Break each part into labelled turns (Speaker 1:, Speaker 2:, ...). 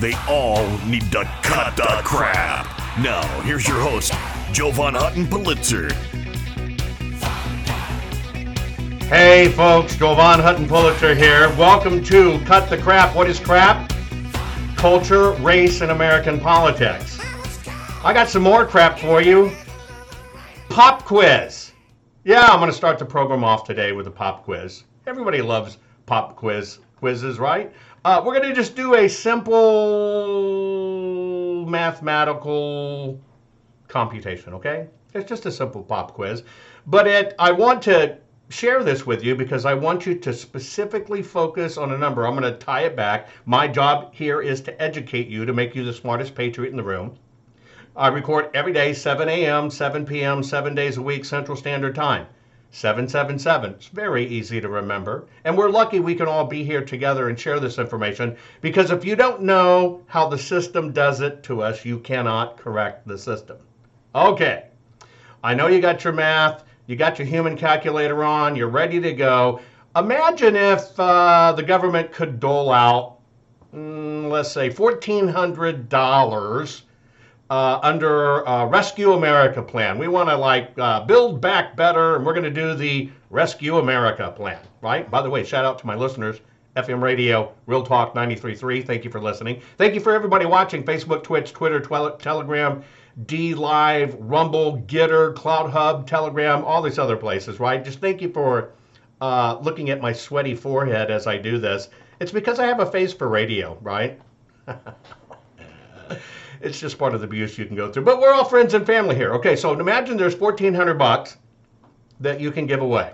Speaker 1: They all need to cut the crap. Now, here's your host, Joe Jovan Hutton Pulitzer.
Speaker 2: Hey folks, Joe Jovan Hutton Pulitzer here. Welcome to Cut the Crap. What is crap? Culture, race, and American politics. I got some more crap for you. Pop quiz. Yeah, I'm going to start the program off today with a pop quiz. Everybody loves pop quiz quizzes, right? Uh, we're going to just do a simple mathematical computation, okay? It's just a simple pop quiz. But it, I want to share this with you because I want you to specifically focus on a number. I'm going to tie it back. My job here is to educate you to make you the smartest patriot in the room. I record every day, 7 a.m., 7 p.m., seven days a week, Central Standard Time. 777. It's very easy to remember. And we're lucky we can all be here together and share this information because if you don't know how the system does it to us, you cannot correct the system. Okay. I know you got your math, you got your human calculator on, you're ready to go. Imagine if uh, the government could dole out, mm, let's say, $1,400 uh, under uh, Rescue America plan. We want to like uh, build back better, and we're going to do the Rescue America plan, right? By the way, shout out to my listeners. FM radio, Real Talk 93.3. Thank you for listening. Thank you for everybody watching Facebook, Twitch, Twitter, Twi- Telegram, DLive, Rumble, Gettr, Cloud Hub, Telegram, all these other places, right? Just thank you for uh, looking at my sweaty forehead as I do this. It's because I have a face for radio, right? it's just part of the abuse you can go through. But we're all friends and family here. Okay, so imagine there's 1400 bucks that you can give away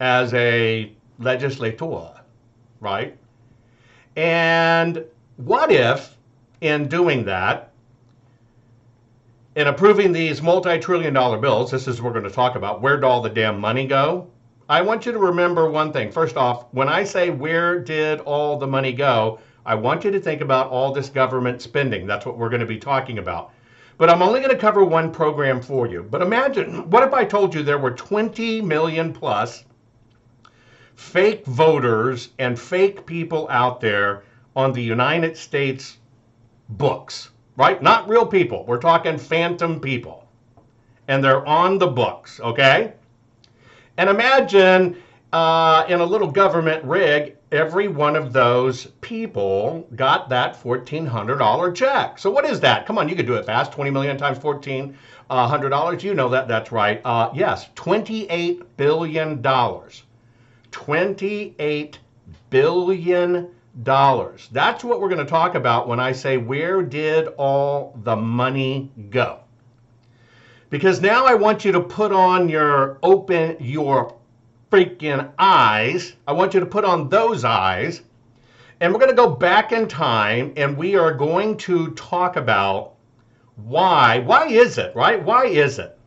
Speaker 2: as a legislator, right? And what if, in doing that, in approving these multi trillion dollar bills, this is what we're going to talk about where'd all the damn money go? I want you to remember one thing. First off, when I say where did all the money go, I want you to think about all this government spending. That's what we're going to be talking about. But I'm only going to cover one program for you. But imagine, what if I told you there were 20 million plus fake voters and fake people out there on the United States books, right? Not real people. We're talking phantom people. And they're on the books, okay? And imagine uh, in a little government rig, every one of those people got that $1,400 check. So what is that? Come on, you could do it fast. 20 million times $1,400. Uh, you know that that's right. Uh, yes, $28 billion. $28 billion. That's what we're going to talk about when I say, where did all the money go? Because now I want you to put on your open your freaking eyes. I want you to put on those eyes. And we're going to go back in time and we are going to talk about why, why is it, right? Why is it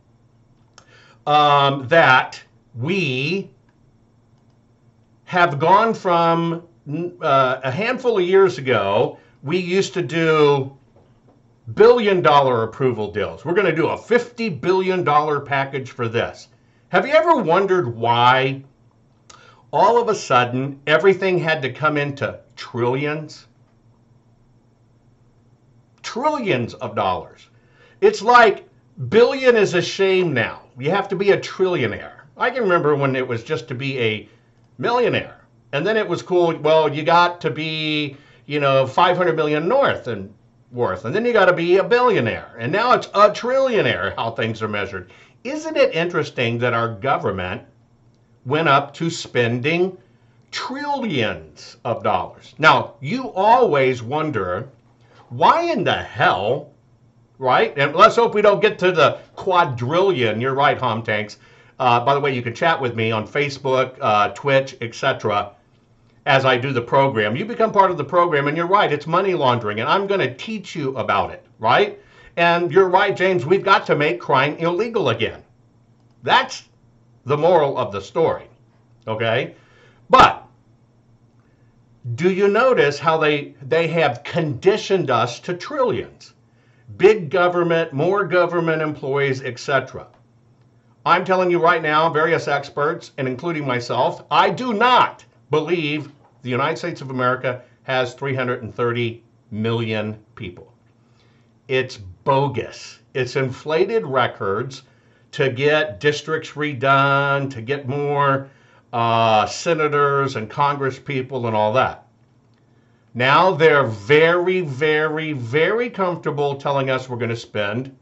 Speaker 2: um, that we have gone from uh, a handful of years ago, we used to do billion dollar approval deals. We're going to do a $50 billion package for this. Have you ever wondered why all of a sudden everything had to come into trillions? Trillions of dollars. It's like billion is a shame now. You have to be a trillionaire. I can remember when it was just to be a millionaire. And then it was cool. Well, you got to be, you know, 500 million north and worth. And then you got to be a billionaire. And now it's a trillionaire how things are measured. Isn't it interesting that our government went up to spending trillions of dollars. Now, you always wonder why in the hell, right? And let's hope we don't get to the quadrillion. You're right, Hom Tanks. Uh, by the way, you can chat with me on Facebook, uh, Twitch, etc. As I do the program, you become part of the program, and you're right. It's money laundering, and I'm going to teach you about it, right? And you're right, James. We've got to make crime illegal again. That's the moral of the story. Okay? But do you notice how they they have conditioned us to trillions? Big government, more government employees, etc. I'm telling you right now, various experts, and including myself, I do not believe the United States of America has 330 million people. It's bogus. It's inflated records to get districts redone, to get more uh, senators and Congress people and all that. Now they're very, very, very comfortable telling us we're going to spend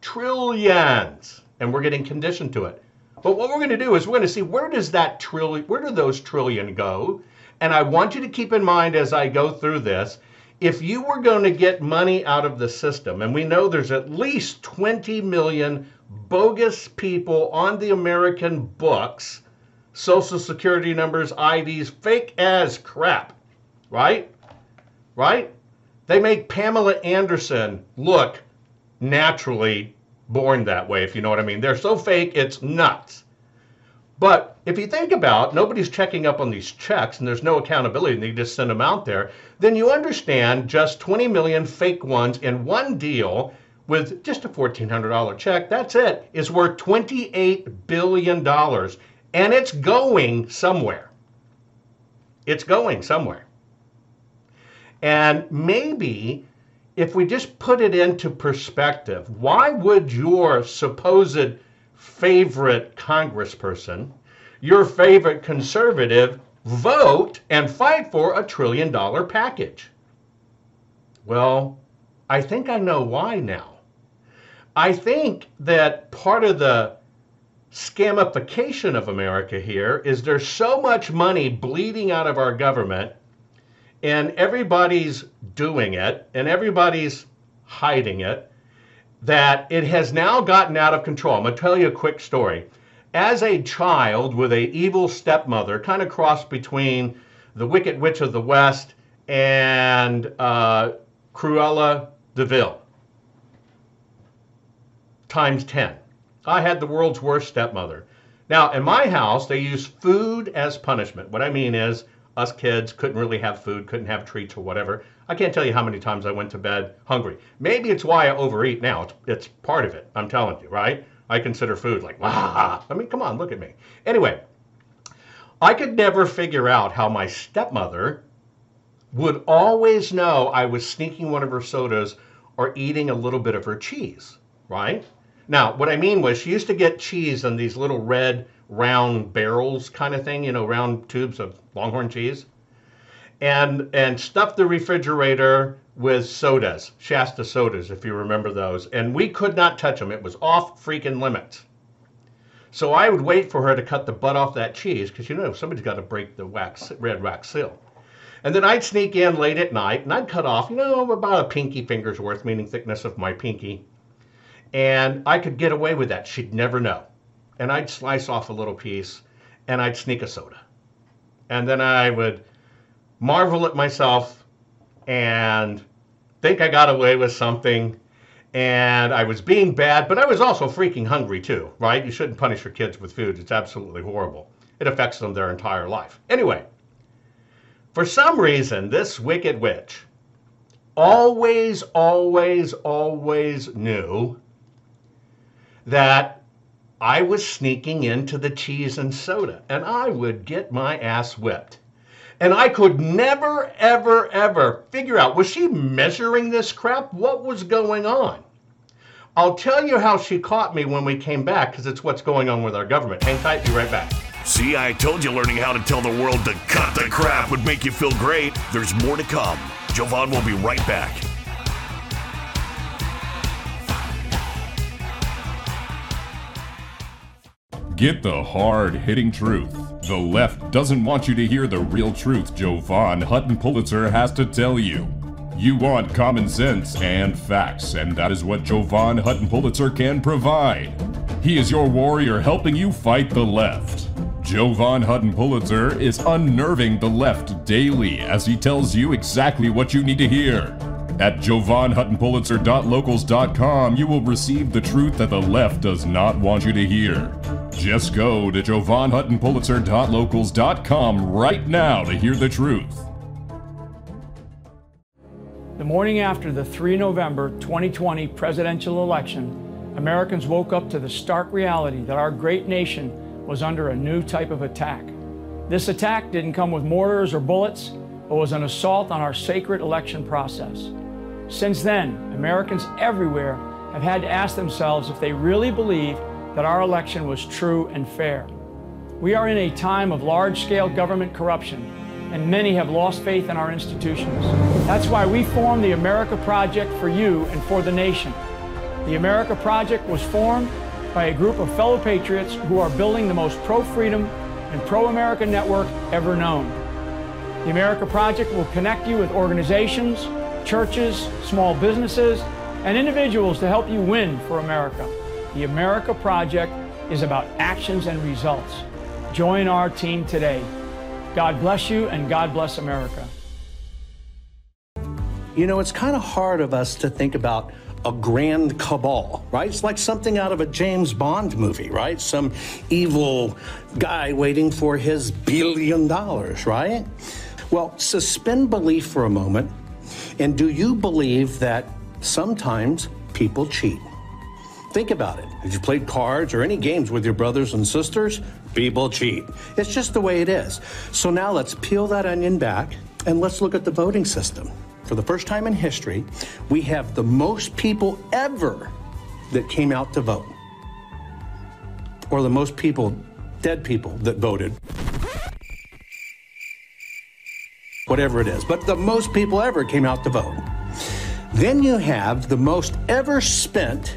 Speaker 2: trillions and we're getting conditioned to it. But what we're going to do is we're going to see where does that trillion, where do those trillion go? And I want you to keep in mind as I go through this, if you were going to get money out of the system, and we know there's at least 20 million bogus people on the American books, social security numbers, IDs, fake as crap, right? Right? They make Pamela Anderson look naturally born that way, if you know what I mean. They're so fake, it's nuts. But if you think about nobody's checking up on these checks and there's no accountability and they just send them out there, then you understand just 20 million fake ones in one deal with just a $1,400 check, that's it, is worth $28 billion. And it's going somewhere. It's going somewhere. And maybe if we just put it into perspective, why would your supposed favorite congressperson, your favorite conservative, vote and fight for a trillion dollar package? Well, I think I know why now. I think that part of the scamification of America here is there's so much money bleeding out of our government and everybody's doing it and everybody's hiding it that it has now gotten out of control. I'm going to tell you a quick story. As a child with a evil stepmother, kind of crossed between the Wicked Witch of the West and uh, Cruella de Vil, times 10. I had the world's worst stepmother. Now, in my house, they use food as punishment. What I mean is, us kids couldn't really have food, couldn't have treats or whatever. I can't tell you how many times I went to bed hungry. Maybe it's why I overeat now. It's, it's part of it, I'm telling you, right? I consider food like, wow. I mean, come on, look at me. Anyway, I could never figure out how my stepmother would always know I was sneaking one of her sodas or eating a little bit of her cheese, right? Now, what I mean was she used to get cheese in these little red round barrels kind of thing, you know, round tubes of longhorn cheese. And and stuff the refrigerator with sodas, Shasta sodas, if you remember those. And we could not touch them. It was off freaking limits. So I would wait for her to cut the butt off that cheese because you know somebody's got to break the wax red wax seal. And then I'd sneak in late at night and I'd cut off, you know, about a pinky finger's worth, meaning thickness of my pinky and I could get away with that. She'd never know. And I'd slice off a little piece and I'd sneak a soda. And then I would marvel at myself and think I got away with something. And I was being bad, but I was also freaking hungry too, right? You shouldn't punish your kids with food. It's absolutely horrible. It affects them their entire life. Anyway, for some reason, this wicked witch always, always, always knew that I was sneaking into the cheese and soda and I would get my ass whipped. And I could never, ever, ever figure out was she measuring this crap? What was going on? I'll tell you how she caught me when we came back because it's what's going on with our government. Hang tight, be right back.
Speaker 1: See, I told you learning how to tell the world to cut the crap would make you feel great. There's more to come. Jovan will be right back.
Speaker 3: Get the hard hitting truth. The left doesn't want you to hear the real truth Jovan Hutton Pulitzer has to tell you. You want common sense and facts, and that is what Jovan Hutton Pulitzer can provide. He is your warrior helping you fight the left. Jovan Hutton Pulitzer is unnerving the left daily as he tells you exactly what you need to hear. At jovanhuttonpulitzer.locals.com, you will receive the truth that the left does not want you to hear. Just go to jovanhuttonpulitzer.locals.com right now to hear the truth.
Speaker 4: The morning after the 3 November 2020 presidential election, Americans woke up to the stark reality that our great nation was under a new type of attack. This attack didn't come with mortars or bullets, but was an assault on our sacred election process. Since then, Americans everywhere have had to ask themselves if they really believe that our election was true and fair. We are in a time of large scale government corruption, and many have lost faith in our institutions. That's why we formed the America Project for you and for the nation. The America Project was formed by a group of fellow patriots who are building the most pro freedom and pro America network ever known. The America Project will connect you with organizations, churches, small businesses, and individuals to help you win for America. The America Project is about actions and results. Join our team today. God bless you and God bless America.
Speaker 5: You know, it's kind of hard of us to think about a grand cabal, right? It's like something out of a James Bond movie, right? Some evil guy waiting for his billion dollars, right? Well, suspend belief for a moment and do you believe that sometimes people cheat? Think about it. Have you played cards or any games with your brothers and sisters? People cheat. It's just the way it is. So now let's peel that onion back and let's look at the voting system. For the first time in history, we have the most people ever that came out to vote, or the most people, dead people, that voted whatever it is. But the most people ever came out to vote. Then you have the most ever spent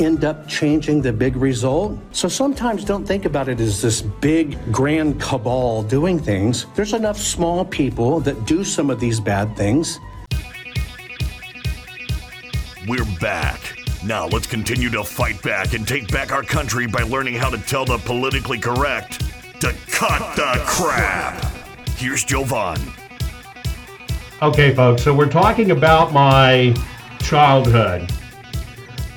Speaker 5: End up changing the big result. So sometimes don't think about it as this big grand cabal doing things. There's enough small people that do some of these bad things.
Speaker 1: We're back. Now let's continue to fight back and take back our country by learning how to tell the politically correct to cut, cut the, the crap. crap. Here's Jovan.
Speaker 2: Okay, folks, so we're talking about my childhood.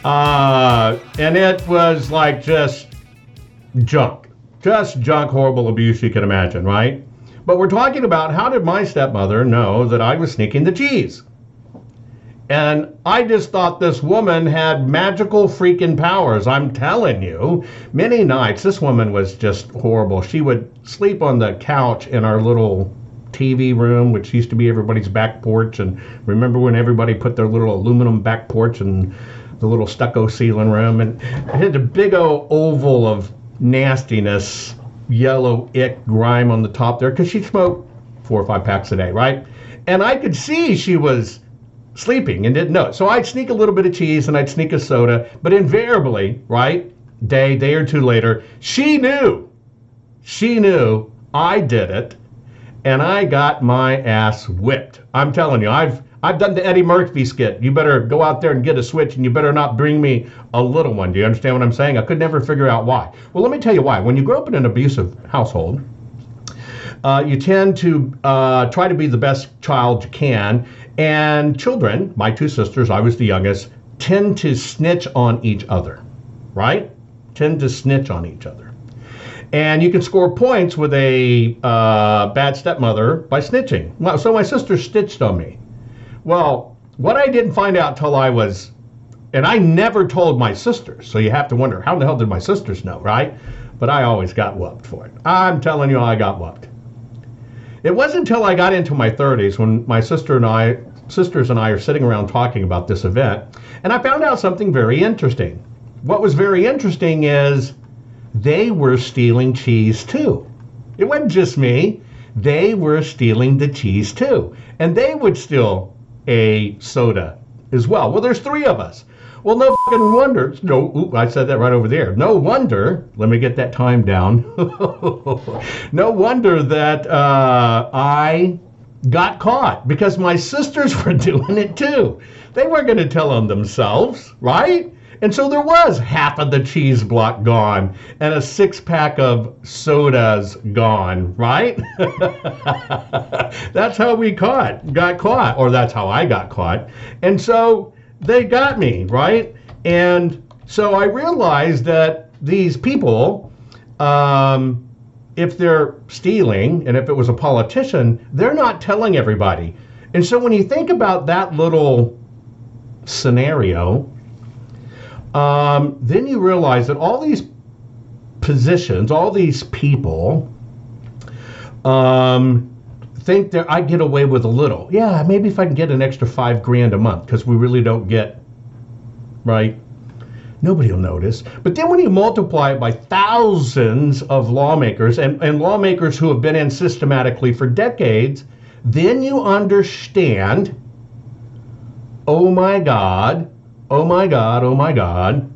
Speaker 2: Uh, and it was like just junk. Just junk, horrible abuse you can imagine, right? But we're talking about how did my stepmother know that I was sneaking the cheese? And I just thought this woman had magical freaking powers. I'm telling you, many nights, this woman was just horrible. She would sleep on the couch in our little TV room, which used to be everybody's back porch. And remember when everybody put their little aluminum back porch and the little stucco ceiling room, and it had a big old oval of nastiness, yellow ick grime on the top there, because she smoked four or five packs a day, right? And I could see she was sleeping and didn't know. So I'd sneak a little bit of cheese and I'd sneak a soda, but invariably, right, day, day or two later, she knew. She knew I did it, and I got my ass whipped. I'm telling you, I've I've done the Eddie Murphy skit. You better go out there and get a switch, and you better not bring me a little one. Do you understand what I'm saying? I could never figure out why. Well, let me tell you why. When you grow up in an abusive household, uh, you tend to uh, try to be the best child you can. And children, my two sisters, I was the youngest, tend to snitch on each other, right? Tend to snitch on each other. And you can score points with a uh, bad stepmother by snitching. So my sister stitched on me. Well, what I didn't find out till I was, and I never told my sisters, so you have to wonder how the hell did my sisters know, right? But I always got whooped for it. I'm telling you, I got whooped. It wasn't until I got into my 30s when my sister and I, sisters and I, are sitting around talking about this event, and I found out something very interesting. What was very interesting is they were stealing cheese too. It wasn't just me. They were stealing the cheese too. And they would steal a soda as well. Well, there's three of us. Well, no fucking wonder. No, oop, I said that right over there. No wonder. Let me get that time down. no wonder that uh, I got caught because my sisters were doing it too. They weren't going to tell on themselves, right? And so there was half of the cheese block gone and a six pack of sodas gone, right? that's how we caught, got caught, or that's how I got caught. And so they got me, right? And so I realized that these people, um, if they're stealing and if it was a politician, they're not telling everybody. And so when you think about that little scenario, um, then you realize that all these positions, all these people, um, think that I get away with a little. Yeah, maybe if I can get an extra five grand a month, because we really don't get, right? Nobody will notice. But then when you multiply it by thousands of lawmakers and, and lawmakers who have been in systematically for decades, then you understand oh my God, oh my God, oh my God.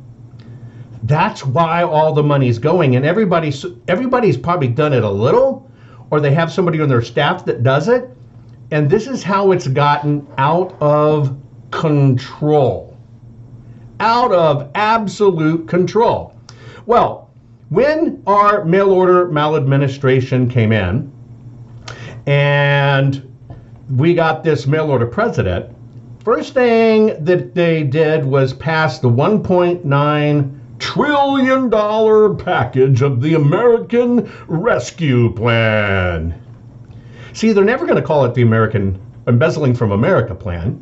Speaker 2: That's why all the money's going, and everybody's everybody's probably done it a little, or they have somebody on their staff that does it, and this is how it's gotten out of control, out of absolute control. Well, when our mail order maladministration came in, and we got this mail order president First thing that they did was pass the 1.9 trillion dollar package of the American Rescue Plan. See, they're never going to call it the American Embezzling from America Plan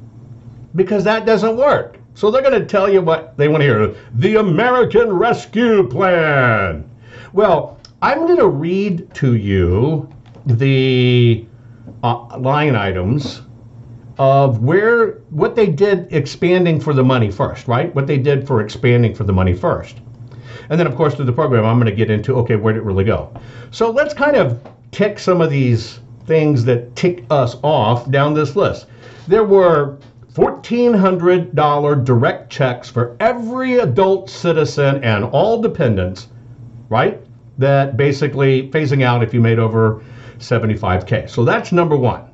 Speaker 2: because that doesn't work. So they're going to tell you what they want to hear the American Rescue Plan. Well, I'm going to read to you the uh, line items of where what they did expanding for the money first, right? What they did for expanding for the money first. And then, of course, through the program, I'm going to get into okay, where did it really go? So let's kind of tick some of these things that tick us off down this list. There were $1,400 direct checks for every adult citizen and all dependents, right? That basically phasing out if you made over 75K. So that's number one.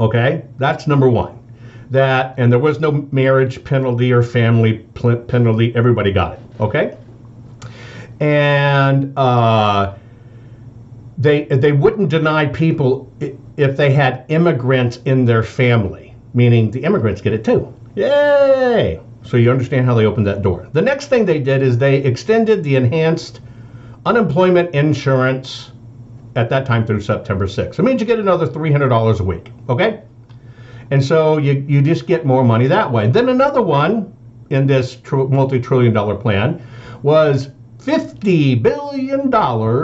Speaker 2: Okay, that's number one. That and there was no marriage penalty or family penalty. Everybody got it. Okay, and uh, they they wouldn't deny people if they had immigrants in their family, meaning the immigrants get it too. Yay! So you understand how they opened that door. The next thing they did is they extended the enhanced unemployment insurance at that time through September 6th. It means you get another $300 a week, okay? And so you, you just get more money that way. Then another one in this tr- multi trillion dollar plan was $50 billion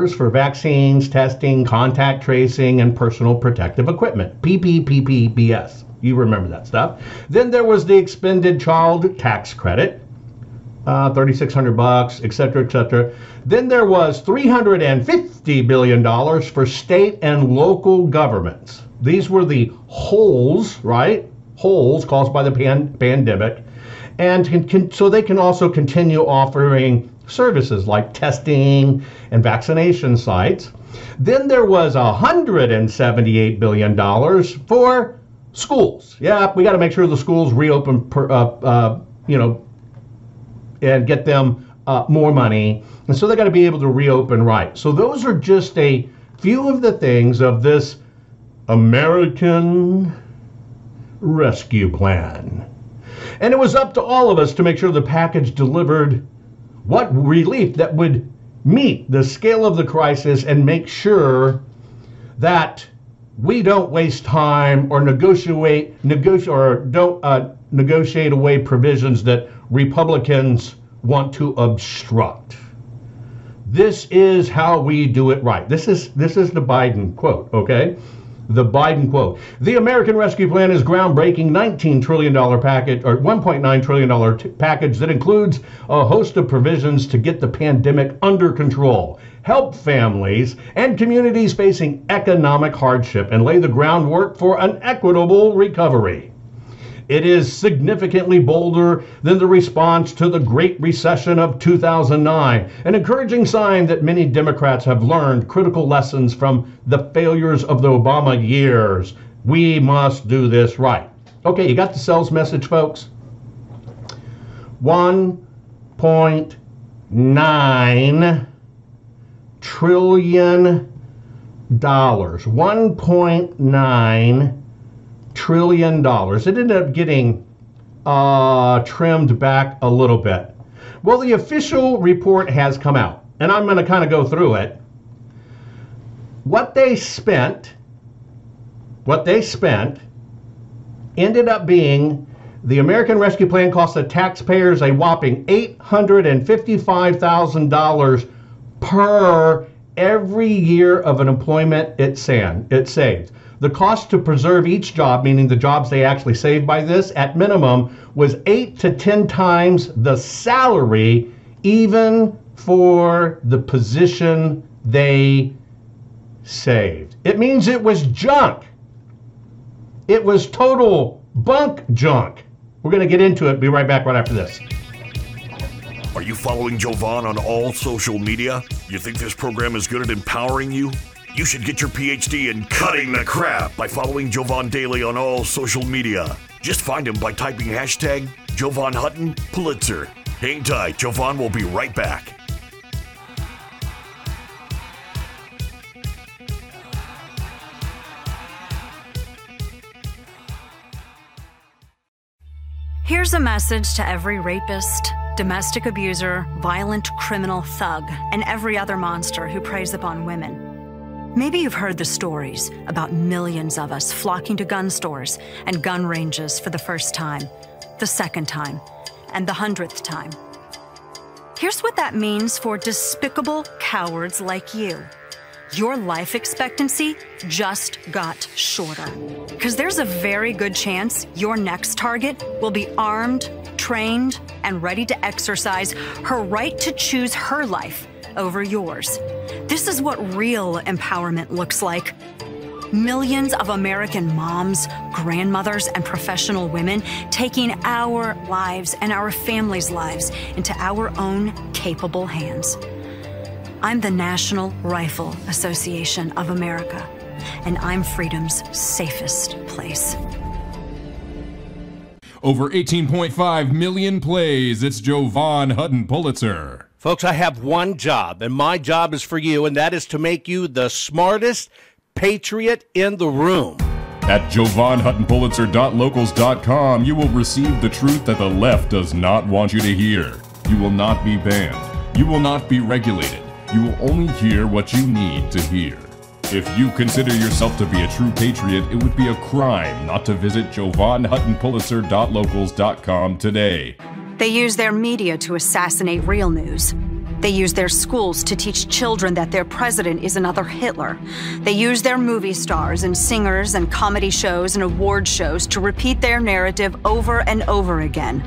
Speaker 2: for vaccines, testing, contact tracing, and personal protective equipment. PPPPBS. You remember that stuff. Then there was the expended child tax credit, uh, 3,600 bucks, et cetera, et cetera. Then there was 350 billion dollars for state and local governments. These were the holes, right? Holes caused by the pan- pandemic, and can, can, so they can also continue offering services like testing and vaccination sites. Then there was 178 billion dollars for schools. Yeah, we got to make sure the schools reopen, per, uh, uh, you know, and get them uh, more money. And so they got to be able to reopen right. So those are just a few of the things of this American Rescue Plan. And it was up to all of us to make sure the package delivered what relief that would meet the scale of the crisis and make sure that we don't waste time or negotiate negotiate or don't uh, negotiate away provisions that Republicans want to obstruct. This is how we do it right. This is this is the Biden quote, okay? the Biden quote. The American Rescue Plan is groundbreaking $19 trillion package or $1.9 trillion t- package that includes a host of provisions to get the pandemic under control, help families and communities facing economic hardship, and lay the groundwork for an equitable recovery. It is significantly bolder than the response to the Great Recession of 2009, an encouraging sign that many Democrats have learned critical lessons from the failures of the Obama years. We must do this right. Okay, you got the sales message, folks? 1.9 trillion dollars. 1.9 trillion dollars. It ended up getting uh, trimmed back a little bit. Well, the official report has come out, and I'm going to kind of go through it. What they spent, what they spent, ended up being the American Rescue Plan cost the taxpayers a whopping $855,000 per every year of an employment it, san, it saved. The cost to preserve each job, meaning the jobs they actually saved by this, at minimum, was eight to 10 times the salary, even for the position they saved. It means it was junk. It was total bunk junk. We're going to get into it. Be right back right after this.
Speaker 1: Are you following Jovan on all social media? You think this program is good at empowering you? You should get your PhD in cutting the crap by following Jovan Daily on all social media. Just find him by typing hashtag Jovan Hutton Pulitzer. Hang tight, Jovan will be right back.
Speaker 6: Here's a message to every rapist, domestic abuser, violent criminal thug, and every other monster who preys upon women. Maybe you've heard the stories about millions of us flocking to gun stores and gun ranges for the first time, the second time, and the hundredth time. Here's what that means for despicable cowards like you. Your life expectancy just got shorter. Because there's a very good chance your next target will be armed, trained, and ready to exercise her right to choose her life over yours. This is what real empowerment looks like. Millions of American moms, grandmothers, and professional women taking our lives and our families' lives into our own capable hands. I'm the National Rifle Association of America, and I'm freedom's safest place.
Speaker 3: Over 18.5 million plays. It's Jovan Hutton Pulitzer.
Speaker 7: Folks, I have one job, and my job is for you, and that is to make you the smartest patriot in the room.
Speaker 3: At JovanHuttonPulitzer.locals.com, you will receive the truth that the left does not want you to hear. You will not be banned. You will not be regulated. You will only hear what you need to hear. If you consider yourself to be a true patriot, it would be a crime not to visit JovanHuttonPulitzer.locals.com today.
Speaker 6: They use their media to assassinate real news. They use their schools to teach children that their president is another Hitler. They use their movie stars and singers and comedy shows and award shows to repeat their narrative over and over again.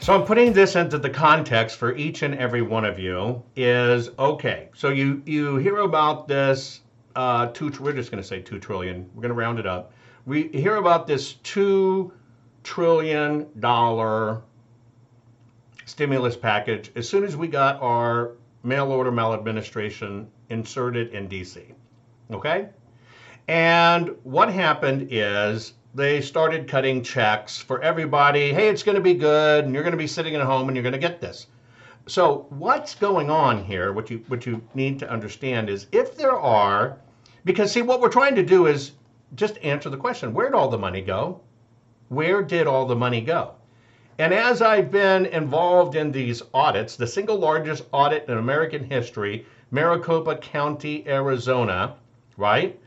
Speaker 2: So I'm putting this into the context for each and every one of you is okay. So you you hear about this uh, two. We're just going to say two trillion. We're going to round it up. We hear about this two trillion dollar stimulus package as soon as we got our mail order maladministration inserted in DC. Okay, and what happened is they started cutting checks for everybody. Hey, it's going to be good, and you're going to be sitting at home, and you're going to get this. So what's going on here? What you what you need to understand is if there are, because see what we're trying to do is just answer the question: Where did all the money go? Where did all the money go? And as I've been involved in these audits, the single largest audit in American history, Maricopa County, Arizona, right?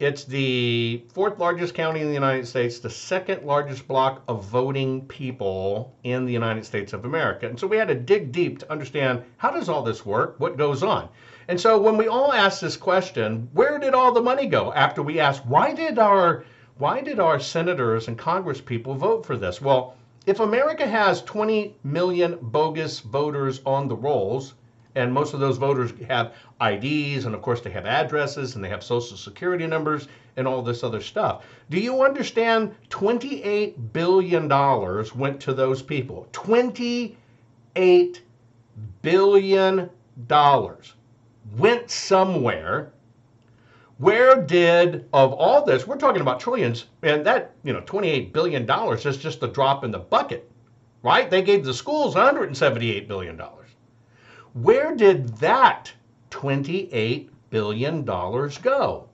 Speaker 2: It's the fourth largest county in the United States, the second largest block of voting people in the United States of America. And so we had to dig deep to understand how does all this work? What goes on? And so when we all ask this question, where did all the money go? After we ask, why did our why did our senators and congress people vote for this? Well, if America has 20 million bogus voters on the rolls, and most of those voters have IDs, and of course they have addresses, and they have social security numbers, and all this other stuff. Do you understand? $28 billion went to those people. $28 billion went somewhere. Where did, of all this, we're talking about trillions, and that, you know, $28 billion is just a drop in the bucket, right? They gave the schools $178 billion. Where did that $28 billion go?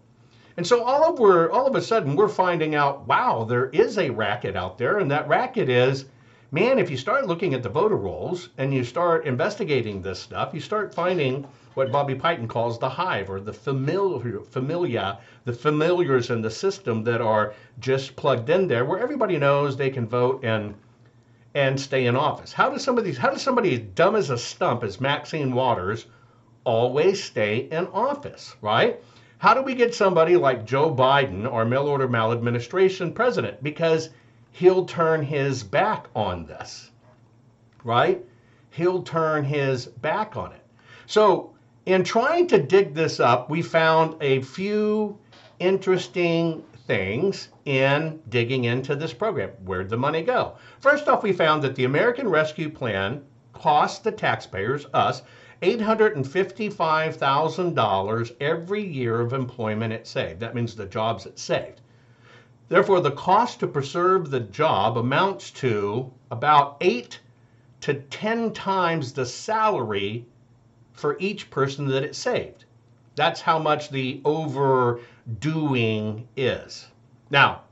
Speaker 2: And so all of we're all of a sudden we're finding out, wow, there is a racket out there, and that racket is, man, if you start looking at the voter rolls and you start investigating this stuff, you start finding what Bobby Piton calls the hive or the familiar, familia, the familiars in the system that are just plugged in there, where everybody knows they can vote and and stay in office. How does some of these, how does somebody as dumb as a stump as Maxine Waters always stay in office, right? How do we get somebody like Joe Biden or mail order maladministration president? Because he'll turn his back on this, right? He'll turn his back on it. So, in trying to dig this up, we found a few interesting things in digging into this program. Where'd the money go? First off, we found that the American Rescue Plan cost the taxpayers, us, $855,000 every year of employment it saved. That means the jobs it saved. Therefore, the cost to preserve the job amounts to about eight to 10 times the salary for each person that it saved. That's how much the overdoing is. Now,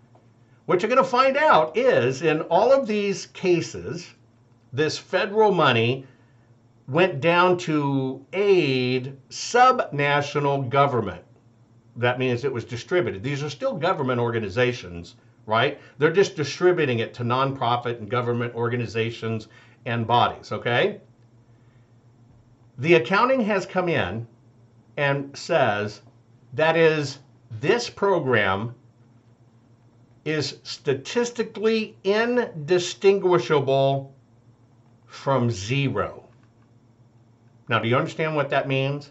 Speaker 2: what you're going to find out is in all of these cases, this federal money went down to aid subnational government. that means it was distributed. These are still government organizations, right? They're just distributing it to nonprofit and government organizations and bodies, okay? The accounting has come in and says that is this program is statistically indistinguishable from zero. Now, do you understand what that means?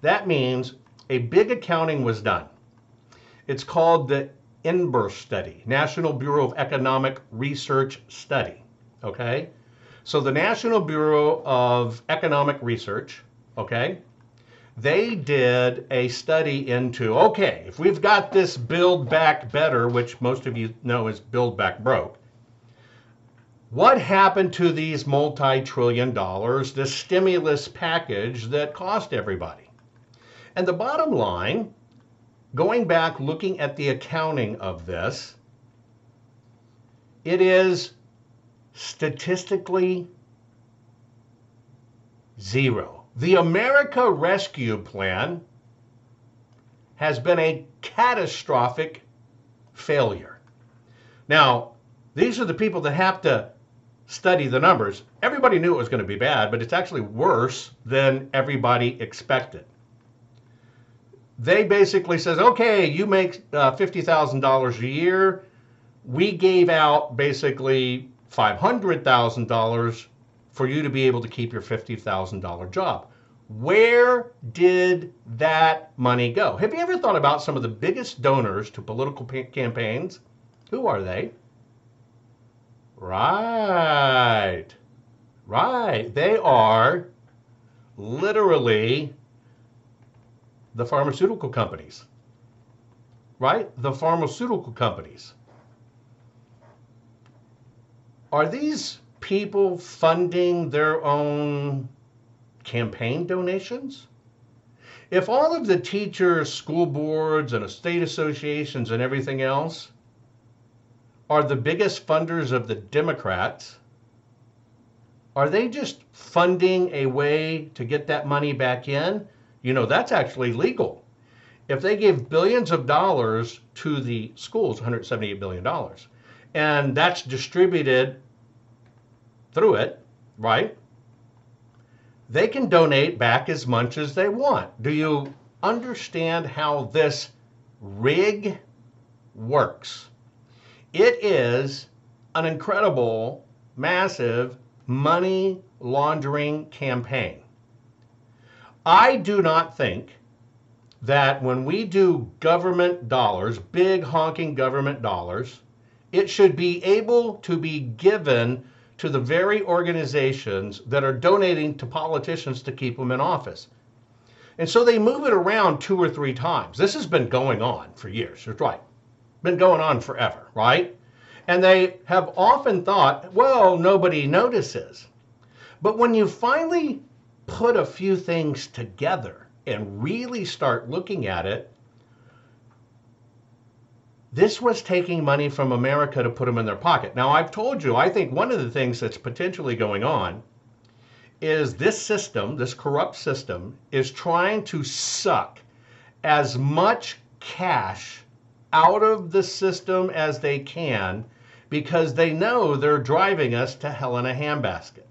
Speaker 2: That means a big accounting was done. It's called the NBER study, National Bureau of Economic Research Study. Okay? So the National Bureau of Economic Research, okay, they did a study into okay, if we've got this Build Back Better, which most of you know is Build Back Broke, what happened to these multi trillion dollars, the stimulus package that cost everybody? And the bottom line, going back looking at the accounting of this, it is statistically zero. The America Rescue Plan has been a catastrophic failure. Now, these are the people that have to study the numbers. Everybody knew it was going to be bad, but it's actually worse than everybody expected. They basically says, okay, you make uh, $50,000 a year. We gave out basically $500,000 for you to be able to keep your $50,000 job. Where did that money go? Have you ever thought about some of the biggest donors to political campaigns? Who are they? Right. Right. They are literally the pharmaceutical companies. Right? The pharmaceutical companies. Are these people funding their own campaign donations? If all of the teachers, school boards, and state associations and everything else are the biggest funders of the Democrats, are they just funding a way to get that money back in? You know, that's actually legal. If they give billions of dollars to the schools, $178 billion, and that's distributed through it, right? They can donate back as much as they want. Do you understand how this rig works? It is an incredible, massive money laundering campaign. I do not think that when we do government dollars, big honking government dollars, it should be able to be given to the very organizations that are donating to politicians to keep them in office. And so they move it around two or three times. This has been going on for years. That's right. Been going on forever, right? And they have often thought, well, nobody notices. But when you finally put a few things together and really start looking at it, this was taking money from America to put them in their pocket. Now, I've told you, I think one of the things that's potentially going on is this system, this corrupt system, is trying to suck as much cash out of the system as they can because they know they're driving us to hell in a handbasket.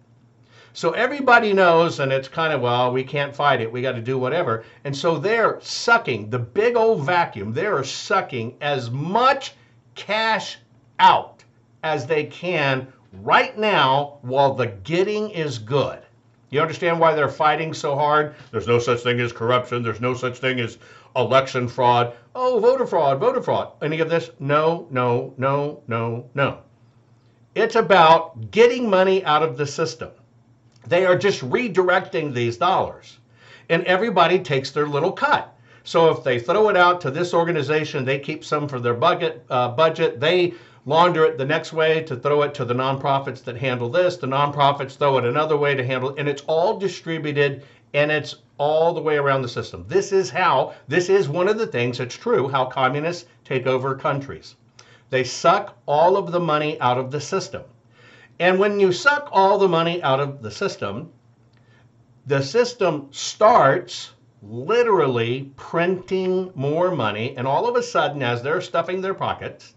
Speaker 2: So everybody knows, and it's kind of, well, we can't fight it. We got to do whatever. And so they're sucking the big old vacuum, they're sucking as much cash out as they can right now while the getting is good. You understand why they're fighting so hard? There's no such thing as corruption. There's no such thing as election fraud. Oh, voter fraud, voter fraud. Any of this? No, no, no, no, no. It's about getting money out of the system. They are just redirecting these dollars. And everybody takes their little cut. So if they throw it out to this organization, they keep some for their budget. Uh, budget. They launder it the next way to throw it to the nonprofits that handle this. The nonprofits throw it another way to handle it, and it's all distributed and it's all the way around the system. This is how. This is one of the things that's true. How communists take over countries. They suck all of the money out of the system. And when you suck all the money out of the system, the system starts literally printing more money, and all of a sudden, as they're stuffing their pockets,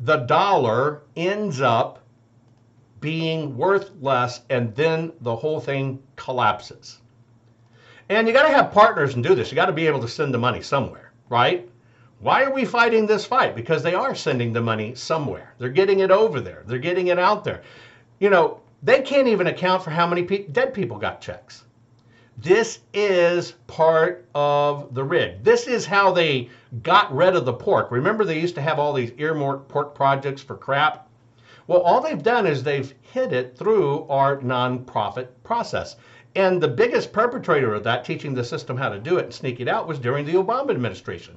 Speaker 2: the dollar ends up being worth less, and then the whole thing collapses. And you got to have partners and do this. You got to be able to send the money somewhere, right? Why are we fighting this fight? Because they are sending the money somewhere. They're getting it over there. They're getting it out there. You know, they can't even account for how many pe- dead people got checks. This is part of the rig. This is how they got rid of the pork. Remember, they used to have all these earmarked pork projects for crap? Well, all they've done is they've hid it through our nonprofit process. And the biggest perpetrator of that, teaching the system how to do it and sneak it out, was during the Obama administration.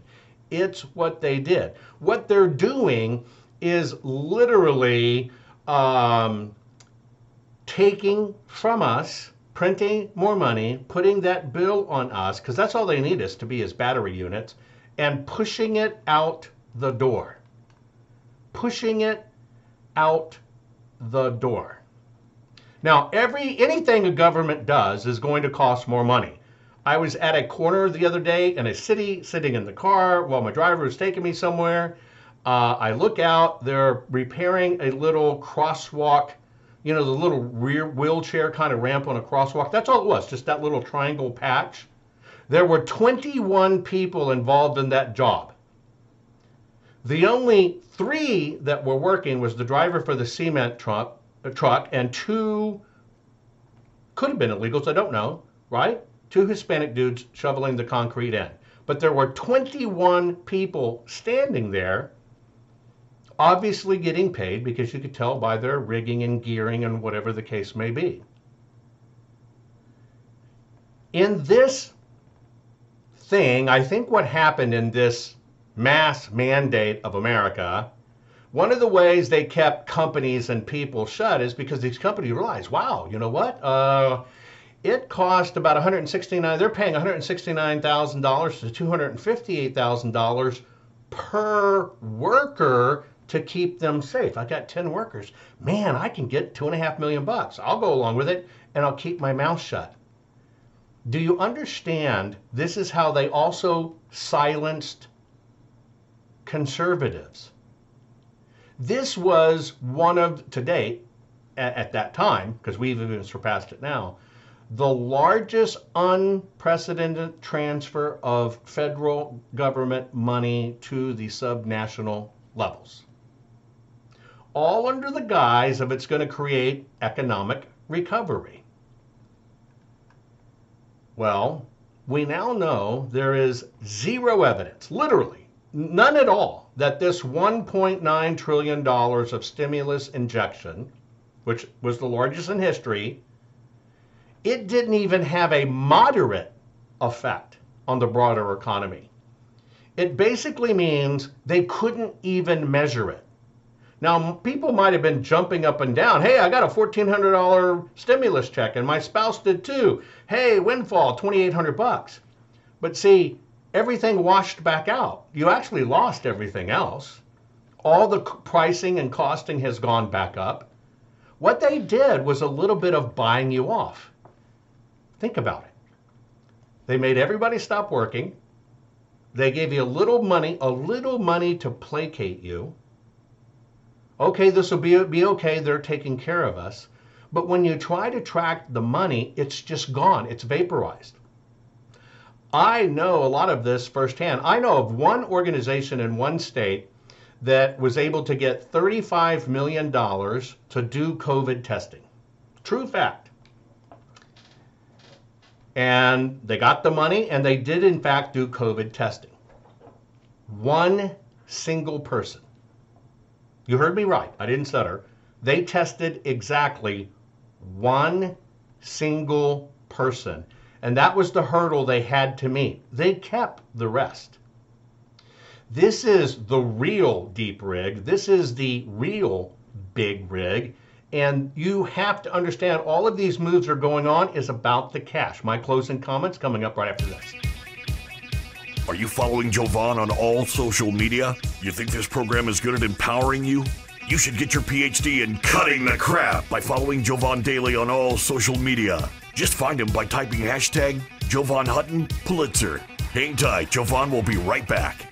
Speaker 2: It's what they did. What they're doing is literally um, taking from us, printing more money, putting that bill on us, because that's all they need us to be as battery units, and pushing it out the door. Pushing it out the door. Now, every anything a government does is going to cost more money. I was at a corner the other day in a city, sitting in the car while my driver was taking me somewhere. Uh, I look out, they're repairing a little crosswalk you know, the little rear wheelchair kind of ramp on a crosswalk. That's all it was, just that little triangle patch. There were 21 people involved in that job. The only three that were working was the driver for the cement truck, truck and two could have been illegals, I don't know, right? Two Hispanic dudes shoveling the concrete in. But there were 21 people standing there obviously getting paid because you could tell by their rigging and gearing and whatever the case may be. In this thing, I think what happened in this mass mandate of America, one of the ways they kept companies and people shut is because these companies realized, wow, you know what? Uh, it cost about 169. They're paying 169,000 dollars to 258,000 dollars per worker to keep them safe. I got 10 workers. Man, I can get two and a half million bucks. I'll go along with it and I'll keep my mouth shut. Do you understand? This is how they also silenced conservatives. This was one of, to date, at, at that time, because we've even surpassed it now, the largest unprecedented transfer of federal government money to the subnational levels all under the guise of it's going to create economic recovery. Well, we now know there is zero evidence, literally none at all, that this $1.9 trillion of stimulus injection, which was the largest in history, it didn't even have a moderate effect on the broader economy. It basically means they couldn't even measure it. Now, people might have been jumping up and down. Hey, I got a $1,400 stimulus check, and my spouse did too. Hey, windfall, 2,800 bucks. But see, everything washed back out. You actually lost everything else. All the pricing and costing has gone back up. What they did was a little bit of buying you off. Think about it. They made everybody stop working. They gave you a little money, a little money to placate you okay, this will be, be okay, they're taking care of us. But when you try to track the money, it's just gone, it's vaporized. I know a lot of this firsthand. I know of one organization in one state that was able to get $35 million to do COVID testing. True fact. And they got the money and they did, in fact, do COVID testing. One single person. You heard me right. I didn't stutter. They tested exactly one single person. And that was the hurdle they had to meet. They kept the rest. This is the real deep rig. This is the real big rig. And you have to understand all of these moves are going on is about the cash. My closing comments coming up right after this.
Speaker 1: Are you following Jovan on all social media? You think this program is good at empowering you? You should get your PhD in cutting the crap by following Jovan Daily on all social media. Just find him by typing hashtag Jovan Hutton Pulitzer. Hang tight, Jovan will be right back.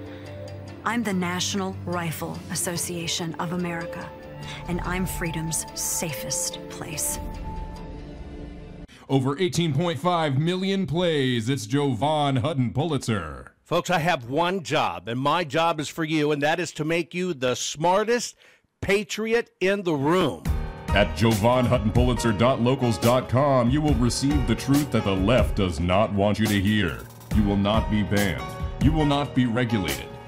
Speaker 6: I'm the National Rifle Association of America, and I'm freedom's safest place.
Speaker 3: Over 18.5 million plays. It's Jovan Hutton Pulitzer.
Speaker 7: Folks, I have one job, and my job is for you, and that is to make you the smartest patriot in the room.
Speaker 3: At JovanHuttonPulitzer.locals.com, you will receive the truth that the left does not want you to hear. You will not be banned. You will not be regulated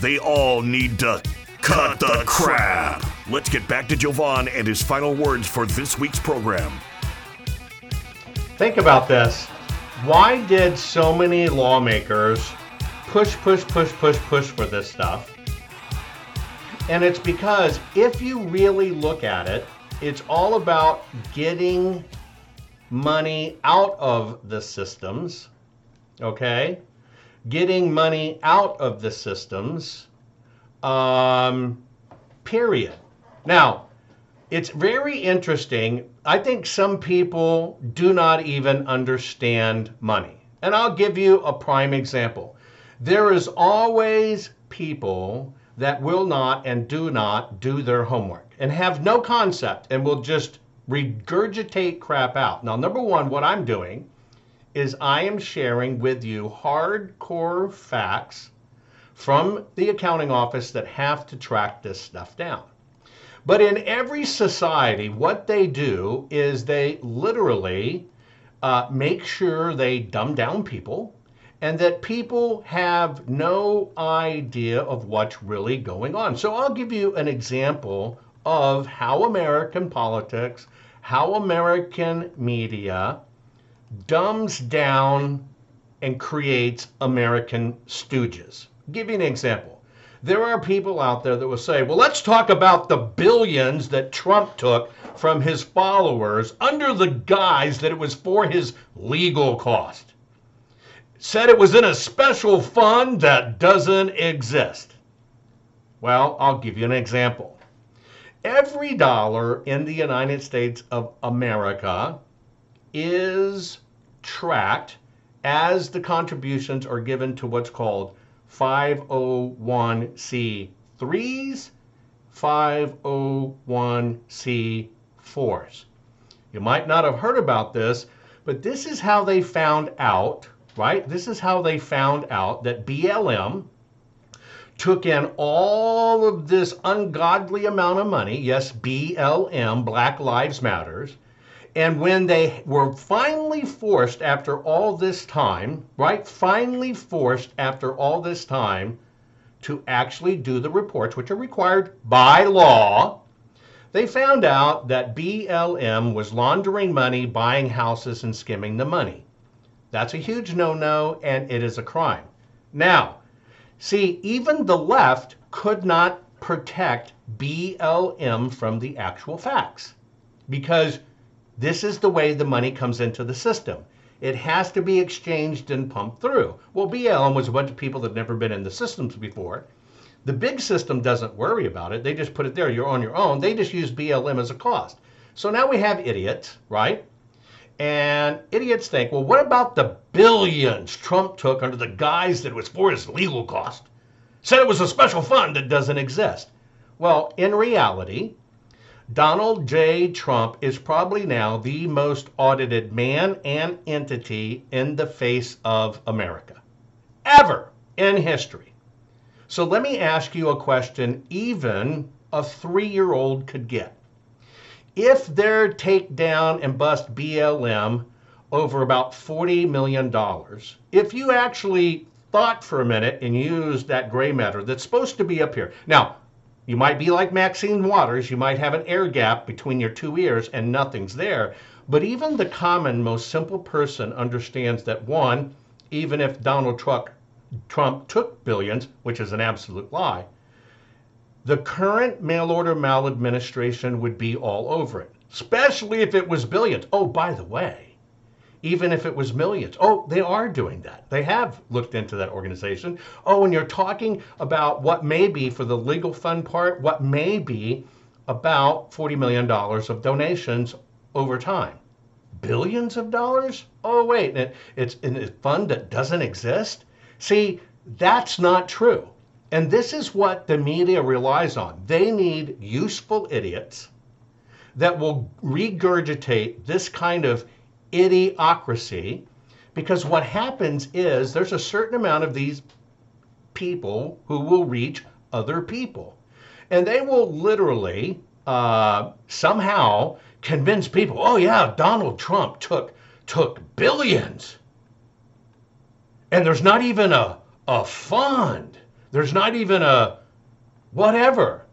Speaker 1: they all need to cut the crap. Let's get back to Jovan and his final words for this week's program.
Speaker 2: Think about this. Why did so many lawmakers push, push, push, push, push for this stuff? And it's because if you really look at it, it's all about getting money out of the systems, okay? Getting money out of the systems, um, period. Now, it's very interesting. I think some people do not even understand money. And I'll give you a prime example. There is always people that will not and do not do their homework and have no concept and will just regurgitate crap out. Now, number one, what I'm doing is I am sharing with you hardcore facts from the accounting office that have to track this stuff down. But in every society, what they do is they literally uh, make sure they dumb down people and that people have no idea of what's really going on. So I'll give you an example of how American politics, how American media, dumbs down and creates American stooges. Give you an example. There are people out there that will say, well, let's talk about the billions that Trump took from his followers under the guise that it was for his legal cost. Said it was in a special fund that doesn't exist. Well, I'll give you an example. Every dollar in the United States of America is tracked as the contributions are given to what's called 501c3s, 501c4s. You might not have heard about this, but this is how they found out, right? This is how they found out that BLM took in all of this ungodly amount of money. Yes, BLM, Black Lives Matters. And when they were finally forced after all this time, right? Finally forced after all this time to actually do the reports, which are required by law, they found out that BLM was laundering money, buying houses, and skimming the money. That's a huge no no, and it is a crime. Now, see, even the left could not protect BLM from the actual facts because this is the way the money comes into the system. It has to be exchanged and pumped through. Well, BLM was a bunch of people that never been in the systems before. The big system doesn't worry about it. They just put it there. You're on your own. They just use BLM as a cost. So now we have idiots, right? And idiots think, well, what about the billions Trump took under the guise that it was for his legal cost? Said it was a special fund that doesn't exist. Well, in reality, Donald J. Trump is probably now the most audited man and entity in the face of America ever in history. So let me ask you a question even a three year old could get. If their takedown and bust BLM over about $40 million, if you actually thought for a minute and used that gray matter that's supposed to be up here. Now, you might be like Maxine Waters, you might have an air gap between your two ears and nothing's there. But even the common, most simple person understands that one, even if Donald Trump, took billions, which is an absolute lie, the current mail order maladministration would be all over it, especially if it was billions. Oh, by the way, even if it was millions. Oh, they are doing that. They have looked into that organization. Oh, and you're talking about what may be for the legal fund part, what may be about $40 million of donations over time. Billions of dollars? Oh, wait, it's in a fund that doesn't exist? See, that's not true. And this is what the media relies on. They need useful idiots that will regurgitate this kind of idiocracy because what happens is there's a certain amount of these people who will reach other people. And they will literally uh, somehow convince people, oh yeah, Donald Trump took took billions. And there's not even a, a fund. There's not even a whatever.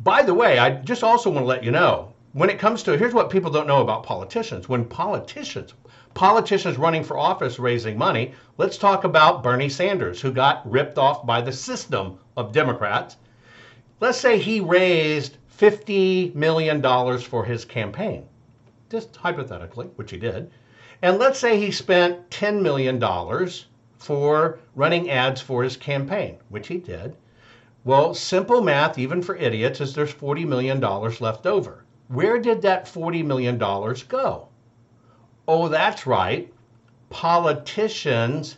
Speaker 2: By the way, I just also want to let you know when it comes to here's what people don't know about politicians. When politicians politicians running for office raising money let's talk about bernie sanders who got ripped off by the system of democrats. Let's say he raised 50 million dollars for his campaign just hypothetically which he did. And let's say he spent 10 million dollars for running ads for his campaign which he did. Well simple math even for idiots is there's 40 million dollars left over where did that $40 million go? Oh, that's right. Politicians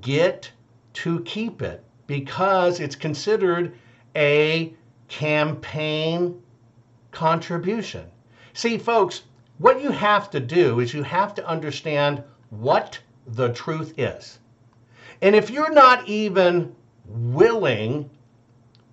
Speaker 2: get to keep it because it's considered a campaign contribution. See, folks, what you have to do is you have to understand what the truth is. And if you're not even willing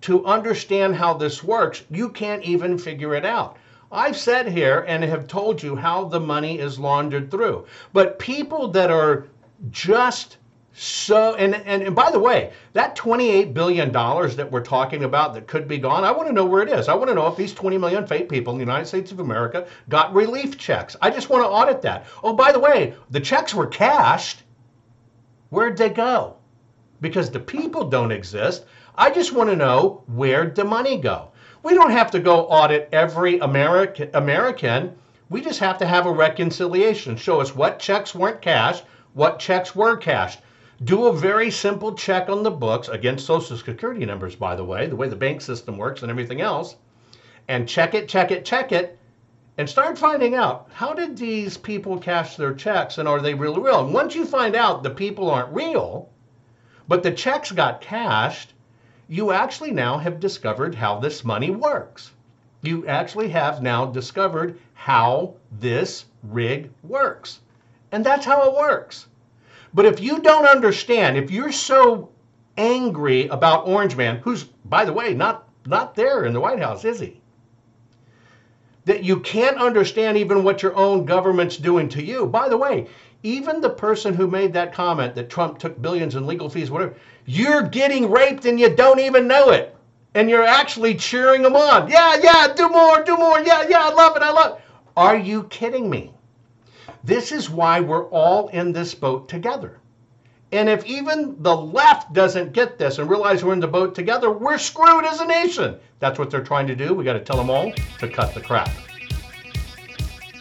Speaker 2: to understand how this works, you can't even figure it out. I've sat here and have told you how the money is laundered through. But people that are just so, and, and, and by the way, that $28 billion that we're talking about that could be gone, I want to know where it is. I want to know if these 20 million fake people in the United States of America got relief checks. I just want to audit that. Oh, by the way, the checks were cashed. Where'd they go?
Speaker 8: because the people don't exist. I just want to know where'd the money go? We don't have to go audit every American American. We just have to have a reconciliation. Show us what checks weren't cashed, what checks were cashed. Do a very simple check on the books against social security numbers, by the way, the way the bank system works and everything else. And check it, check it, check it, and start finding out how did these people cash their checks and are they really real? And once you find out the people aren't real, but the checks got cashed, you actually now have discovered how this money works. You actually have now discovered how this rig works. And that's how it works. But if you don't understand, if you're so angry about Orange Man, who's, by the way, not, not there in the White House, is he? That you can't understand even what your own government's doing to you. By the way, even the person who made that comment that Trump took billions in legal fees, whatever, you're getting raped and you don't even know it. And you're actually cheering them on. Yeah, yeah, do more, do more. Yeah, yeah, I love it, I love it. Are you kidding me? This is why we're all in this boat together. And if even the left doesn't get this and realize we're in the boat together, we're screwed as a nation. That's what they're trying to do. We got to tell them all to cut the crap.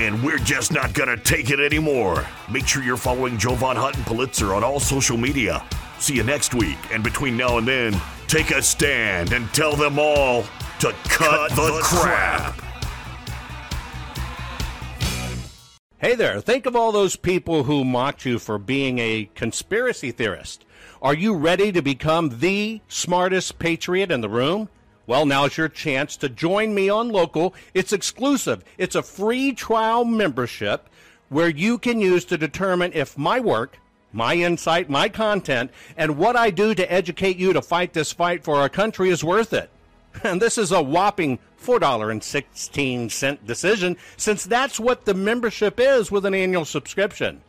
Speaker 1: and we're just not gonna take it anymore. Make sure you're following Jovan Hutton Pulitzer on all social media. See you next week, and between now and then, take a stand and tell them all to cut, cut the, the, crap. crap.
Speaker 2: Hey there, think of all those people who mocked you for being a conspiracy theorist. Are you ready to become the smartest patriot in the room? Well, now's your chance to join me on local. It's exclusive. It's a free trial membership where you can use to determine if my work, my insight, my content, and what I do to educate you to fight this fight for our country is worth it. And this is a whopping $4.16 decision, since that's what the membership is with an annual subscription.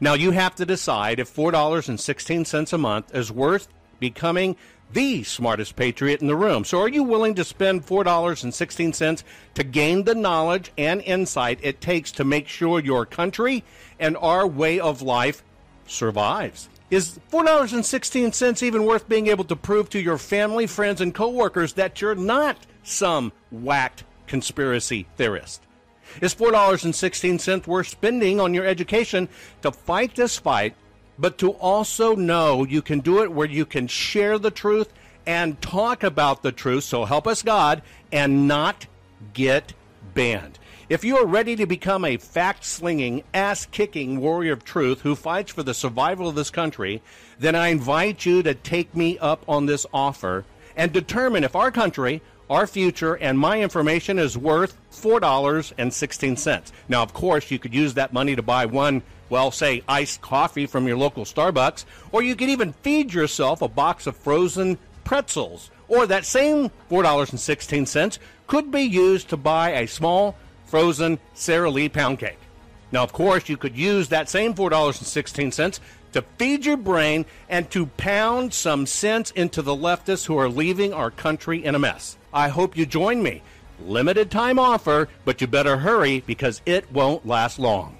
Speaker 2: Now, you have to decide if $4.16 a month is worth becoming the smartest patriot in the room. So, are you willing to spend $4.16 to gain the knowledge and insight it takes to make sure your country and our way of life survives? Is $4.16 even worth being able to prove to your family, friends, and coworkers that you're not some whacked conspiracy theorist? Is $4.16 worth spending on your education to fight this fight but to also know you can do it where you can share the truth and talk about the truth, so help us God, and not get banned. If you are ready to become a fact slinging, ass kicking warrior of truth who fights for the survival of this country, then I invite you to take me up on this offer and determine if our country, our future, and my information is worth $4.16. Now, of course, you could use that money to buy one well, say iced coffee from your local Starbucks, or you could even feed yourself a box of frozen pretzels. Or that same $4.16 could be used to buy a small frozen Sara Lee pound cake. Now, of course, you could use that same $4.16 to feed your brain and to pound some sense into the leftists who are leaving our country in a mess. I hope you join me. Limited time offer, but you better hurry because it won't last long.